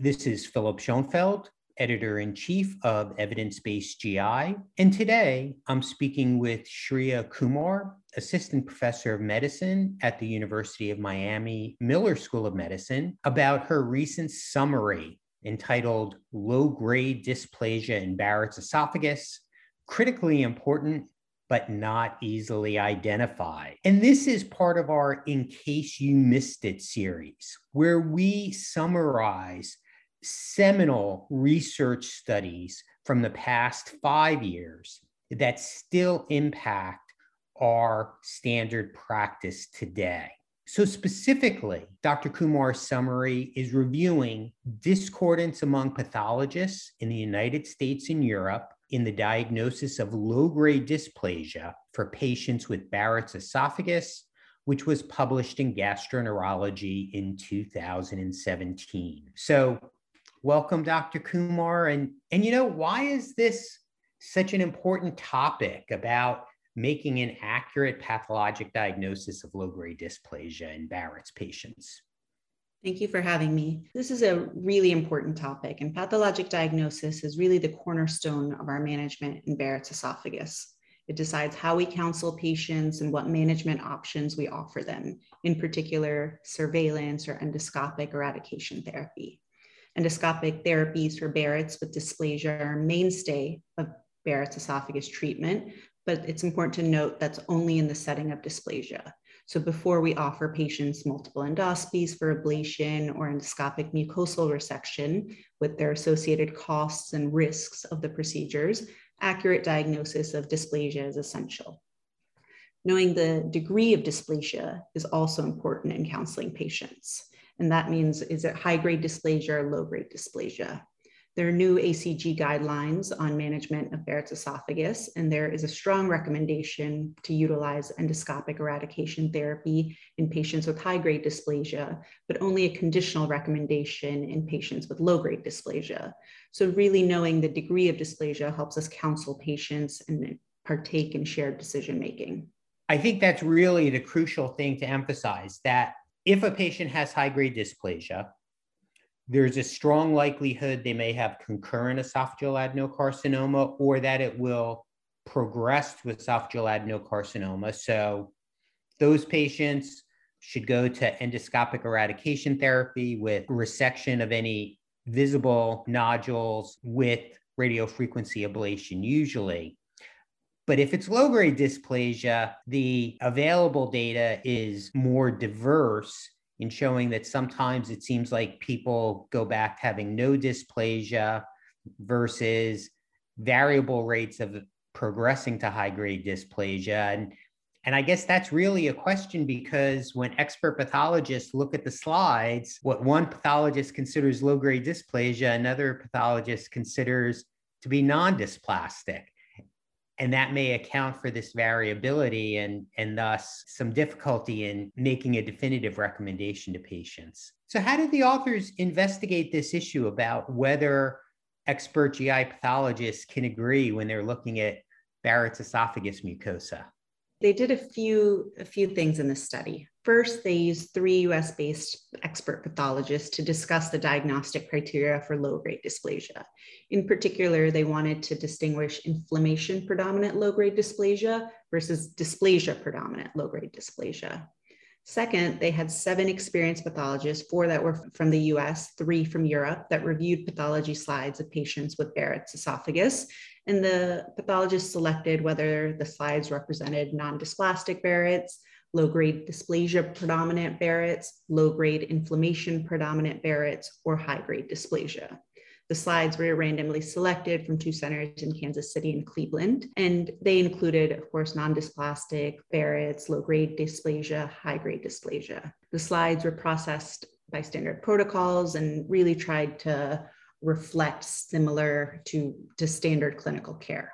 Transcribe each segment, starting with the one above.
This is Philip Schoenfeld, editor in chief of Evidence Based GI. And today I'm speaking with Shria Kumar, assistant professor of medicine at the University of Miami Miller School of Medicine, about her recent summary entitled Low Grade Dysplasia in Barrett's Esophagus Critically Important but not easily identified. And this is part of our In Case You Missed It series, where we summarize seminal research studies from the past five years that still impact our standard practice today. So, specifically, Dr. Kumar's summary is reviewing discordance among pathologists in the United States and Europe in the diagnosis of low grade dysplasia for patients with Barrett's esophagus, which was published in Gastroenterology in 2017. So, welcome, Dr. Kumar. And, and you know, why is this such an important topic about making an accurate pathologic diagnosis of low grade dysplasia in Barrett's patients? Thank you for having me. This is a really important topic, and pathologic diagnosis is really the cornerstone of our management in Barrett's esophagus. It decides how we counsel patients and what management options we offer them, in particular, surveillance or endoscopic eradication therapy. Endoscopic therapies for Barrett's with dysplasia are mainstay of Barrett's esophagus treatment, but it's important to note that's only in the setting of dysplasia. So before we offer patients multiple endoscopies for ablation or endoscopic mucosal resection with their associated costs and risks of the procedures, accurate diagnosis of dysplasia is essential. Knowing the degree of dysplasia is also important in counseling patients. And that means is it high grade dysplasia or low grade dysplasia? There are new ACG guidelines on management of Barrett's esophagus, and there is a strong recommendation to utilize endoscopic eradication therapy in patients with high grade dysplasia, but only a conditional recommendation in patients with low grade dysplasia. So, really knowing the degree of dysplasia helps us counsel patients and partake in shared decision making. I think that's really the crucial thing to emphasize that if a patient has high grade dysplasia, there's a strong likelihood they may have concurrent esophageal adenocarcinoma or that it will progress to esophageal adenocarcinoma. So those patients should go to endoscopic eradication therapy with resection of any visible nodules with radiofrequency ablation usually. But if it's low grade dysplasia, the available data is more diverse in showing that sometimes it seems like people go back having no dysplasia versus variable rates of progressing to high grade dysplasia. And, and I guess that's really a question because when expert pathologists look at the slides, what one pathologist considers low grade dysplasia, another pathologist considers to be non dysplastic and that may account for this variability and, and thus some difficulty in making a definitive recommendation to patients. So, how did the authors investigate this issue about whether expert GI pathologists can agree when they're looking at Barrett's esophagus mucosa? They did a few, a few things in this study. First, they used three US based expert pathologists to discuss the diagnostic criteria for low grade dysplasia. In particular, they wanted to distinguish inflammation predominant low grade dysplasia versus dysplasia predominant low grade dysplasia. Second, they had seven experienced pathologists, four that were from the US, three from Europe, that reviewed pathology slides of patients with Barrett's esophagus. And the pathologist selected whether the slides represented non dysplastic Barrett's, low grade dysplasia predominant Barrett's, low grade inflammation predominant Barrett's, or high grade dysplasia. The slides were randomly selected from two centers in Kansas City and Cleveland, and they included, of course, non-dysplastic, Barrett's, low-grade dysplasia, high-grade dysplasia. The slides were processed by standard protocols and really tried to reflect similar to, to standard clinical care.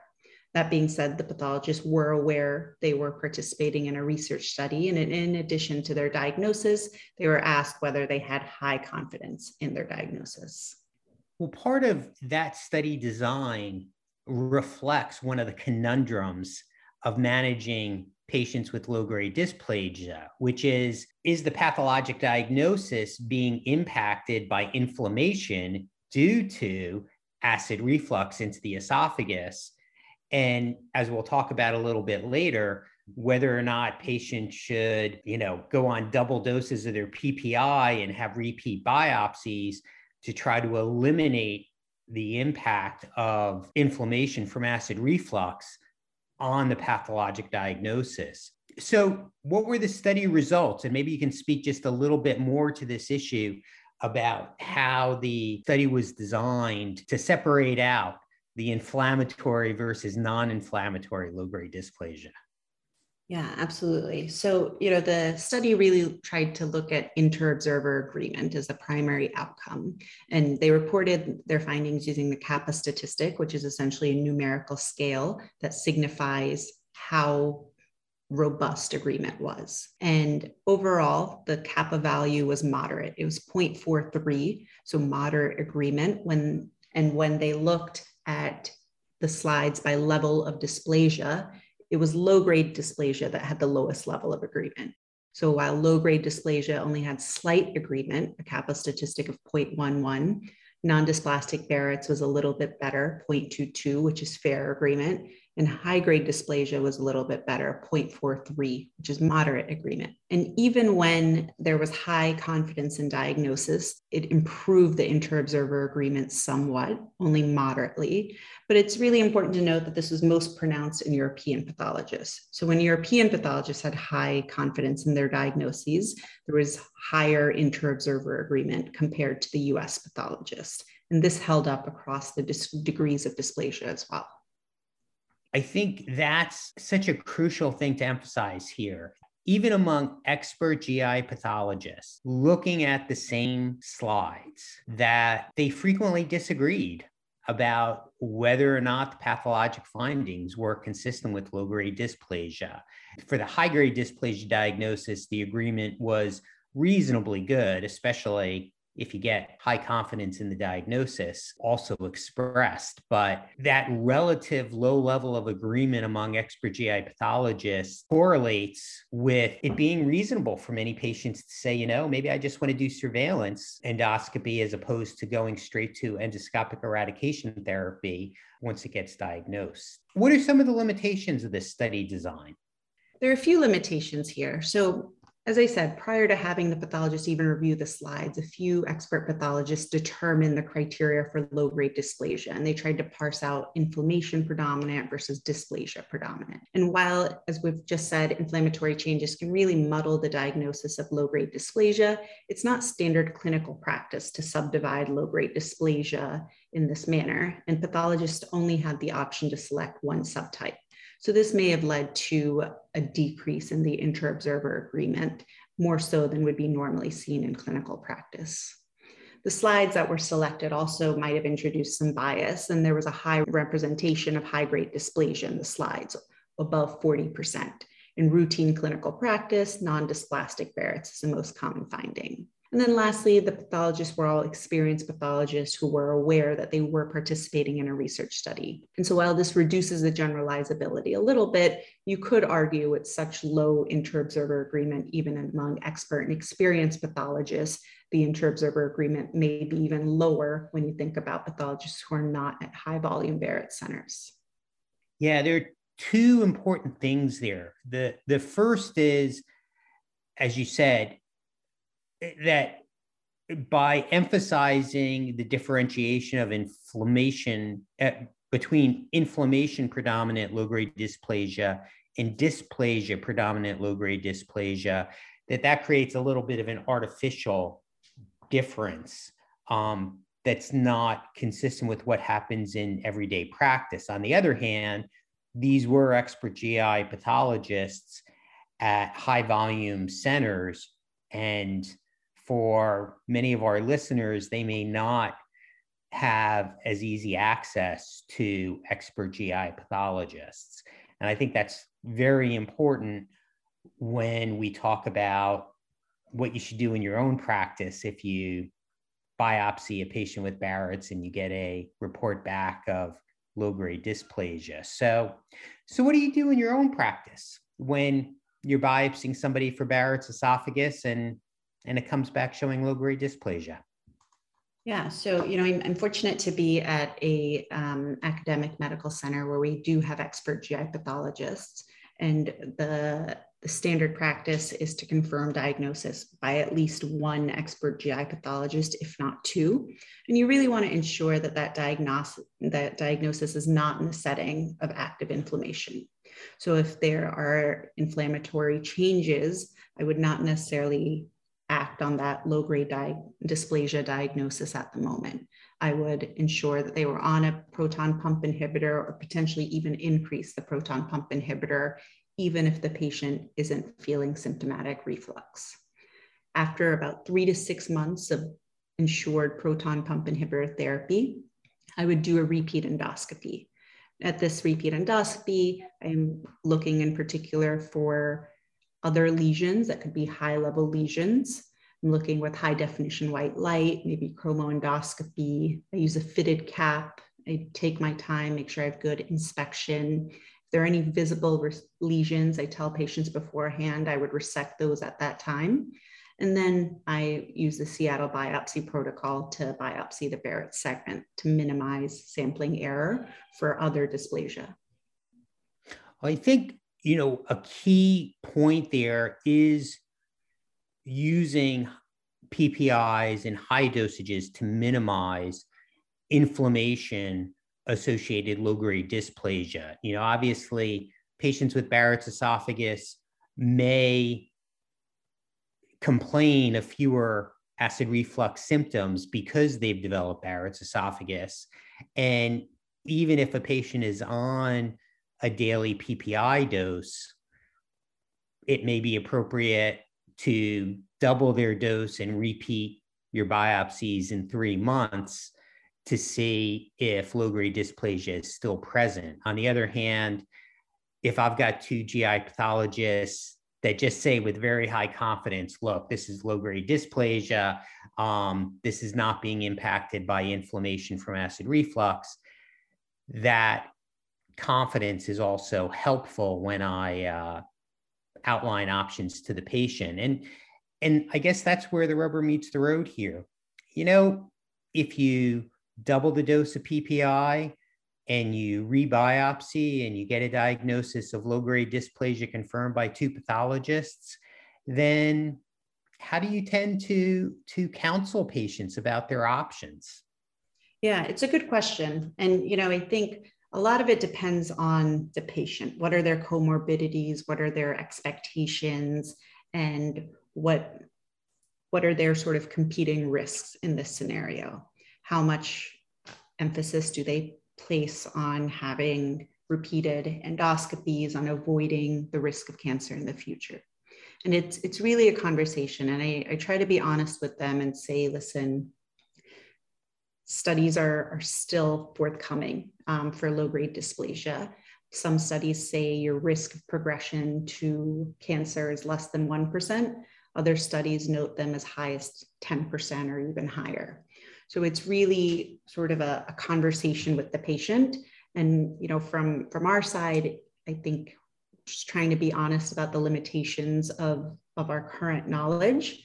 That being said, the pathologists were aware they were participating in a research study, and in addition to their diagnosis, they were asked whether they had high confidence in their diagnosis. Well, part of that study design reflects one of the conundrums of managing patients with low grade dysplasia, which is is the pathologic diagnosis being impacted by inflammation due to acid reflux into the esophagus? And as we'll talk about a little bit later, whether or not patients should, you know, go on double doses of their PPI and have repeat biopsies to try to eliminate the impact of inflammation from acid reflux on the pathologic diagnosis. So, what were the study results? And maybe you can speak just a little bit more to this issue about how the study was designed to separate out the inflammatory versus non inflammatory low grade dysplasia. Yeah, absolutely. So, you know, the study really tried to look at inter-observer agreement as the primary outcome. And they reported their findings using the kappa statistic, which is essentially a numerical scale that signifies how robust agreement was. And overall, the kappa value was moderate. It was 0.43, so moderate agreement when and when they looked at the slides by level of dysplasia, it was low grade dysplasia that had the lowest level of agreement. So while low grade dysplasia only had slight agreement, a kappa statistic of 0.11, non-dysplastic Barrett's was a little bit better, 0.22, which is fair agreement, and high grade dysplasia was a little bit better, 0.43, which is moderate agreement. And even when there was high confidence in diagnosis, it improved the inter-observer agreement somewhat, only moderately. But it's really important to note that this was most pronounced in European pathologists. So when European pathologists had high confidence in their diagnoses, there was higher inter-observer agreement compared to the US pathologists. And this held up across the dis- degrees of dysplasia as well. I think that's such a crucial thing to emphasize here. Even among expert GI pathologists looking at the same slides, that they frequently disagreed about whether or not the pathologic findings were consistent with low grade dysplasia. For the high grade dysplasia diagnosis, the agreement was reasonably good, especially if you get high confidence in the diagnosis also expressed. But that relative low level of agreement among expert GI pathologists correlates with it being reasonable for many patients to say, you know, maybe I just want to do surveillance endoscopy as opposed to going straight to endoscopic eradication therapy once it gets diagnosed. What are some of the limitations of this study design? There are a few limitations here. So, as I said, prior to having the pathologist even review the slides, a few expert pathologists determined the criteria for low grade dysplasia and they tried to parse out inflammation predominant versus dysplasia predominant. And while, as we've just said, inflammatory changes can really muddle the diagnosis of low grade dysplasia, it's not standard clinical practice to subdivide low grade dysplasia in this manner. And pathologists only had the option to select one subtype. So this may have led to a decrease in the inter-observer agreement, more so than would be normally seen in clinical practice. The slides that were selected also might have introduced some bias, and there was a high representation of high grade dysplasia in the slides, above 40%. In routine clinical practice, non dysplastic Barrett's is the most common finding. And then lastly, the pathologists were all experienced pathologists who were aware that they were participating in a research study. And so while this reduces the generalizability a little bit, you could argue with such low inter-observer agreement, even among expert and experienced pathologists, the inter-observer agreement may be even lower when you think about pathologists who are not at high volume Barrett centers. Yeah, there are two important things there. The, the first is, as you said, that by emphasizing the differentiation of inflammation uh, between inflammation predominant low grade dysplasia and dysplasia predominant low grade dysplasia, that that creates a little bit of an artificial difference um, that's not consistent with what happens in everyday practice. On the other hand, these were expert GI pathologists at high volume centers and for many of our listeners, they may not have as easy access to expert GI pathologists. And I think that's very important when we talk about what you should do in your own practice if you biopsy a patient with Barrett's and you get a report back of low grade dysplasia. So, so what do you do in your own practice? when you're biopsying somebody for Barrett's esophagus and and it comes back showing low grade dysplasia? Yeah, so you know, I'm, I'm fortunate to be at a um, academic medical center where we do have expert GI pathologists, and the the standard practice is to confirm diagnosis by at least one expert GI pathologist, if not two. And you really want to ensure that that, diagnosis, that diagnosis is not in the setting of active inflammation. So if there are inflammatory changes, I would not necessarily act on that low grade di- dysplasia diagnosis at the moment. I would ensure that they were on a proton pump inhibitor or potentially even increase the proton pump inhibitor even if the patient isn't feeling symptomatic reflux. After about three to six months of ensured proton pump inhibitor therapy, I would do a repeat endoscopy. At this repeat endoscopy, I'm looking in particular for other lesions that could be high level lesions. I'm looking with high definition white light, maybe chromoendoscopy. I use a fitted cap. I take my time, make sure I have good inspection, If there are any visible lesions, I tell patients beforehand I would resect those at that time. And then I use the Seattle biopsy protocol to biopsy the Barrett segment to minimize sampling error for other dysplasia. I think, you know, a key point there is using PPIs in high dosages to minimize inflammation associated low grade dysplasia. You know, obviously, patients with Barrett's esophagus may complain of fewer acid reflux symptoms because they've developed Barrett's esophagus. And even if a patient is on a daily PPI dose, it may be appropriate to double their dose and repeat your biopsies in three months to see if low grade dysplasia is still present. On the other hand, if I've got two GI pathologists that just say with very high confidence, look, this is low grade dysplasia, um, this is not being impacted by inflammation from acid reflux, that confidence is also helpful when I uh, outline options to the patient. And, and I guess that's where the rubber meets the road here. You know, if you double the dose of PPI and you rebiopsy and you get a diagnosis of low grade dysplasia confirmed by two pathologists, then how do you tend to to counsel patients about their options? Yeah, it's a good question. And you know, I think a lot of it depends on the patient. What are their comorbidities? What are their expectations? And what what are their sort of competing risks in this scenario? how much emphasis do they place on having repeated endoscopies, on avoiding the risk of cancer in the future? And it's, it's really a conversation. And I, I try to be honest with them and say, listen, studies are, are still forthcoming um, for low grade dysplasia. Some studies say your risk of progression to cancer is less than 1%. Other studies note them as high as 10% or even higher. So it's really sort of a, a conversation with the patient. And you know, from from our side, I think just trying to be honest about the limitations of, of our current knowledge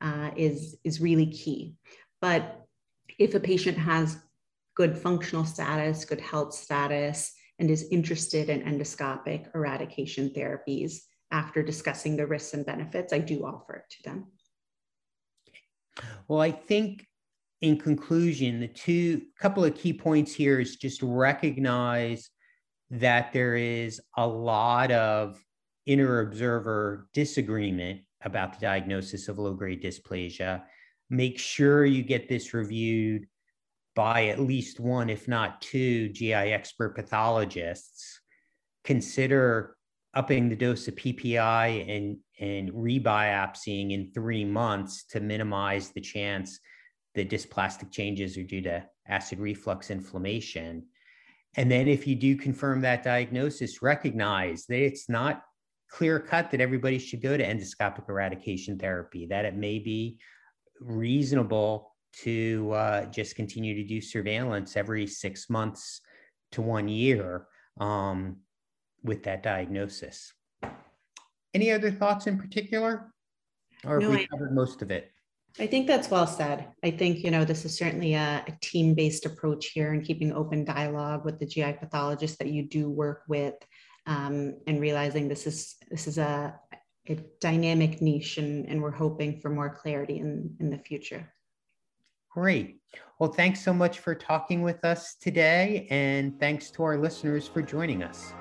uh, is, is really key. But if a patient has good functional status, good health status, and is interested in endoscopic eradication therapies after discussing the risks and benefits, I do offer it to them. Well, I think in conclusion, the two couple of key points here is just recognize that there is a lot of inner observer disagreement about the diagnosis of low grade dysplasia. Make sure you get this reviewed by at least one, if not two, GI expert pathologists. Consider upping the dose of PPI and, and rebiopsying in three months to minimize the chance the dysplastic changes are due to acid reflux inflammation. And then if you do confirm that diagnosis, recognize that it's not clear cut that everybody should go to endoscopic eradication therapy, that it may be reasonable to uh, just continue to do surveillance every six months to one year um, with that diagnosis. Any other thoughts in particular? Or have No, we I- covered most of it? I think that's well said. I think, you know, this is certainly a, a team-based approach here and keeping open dialogue with the GI pathologist that you do work with um, and realizing this is this is a, a dynamic niche and, and we're hoping for more clarity in, in the future. Great. Well, thanks so much for talking with us today, and thanks to our listeners for joining us.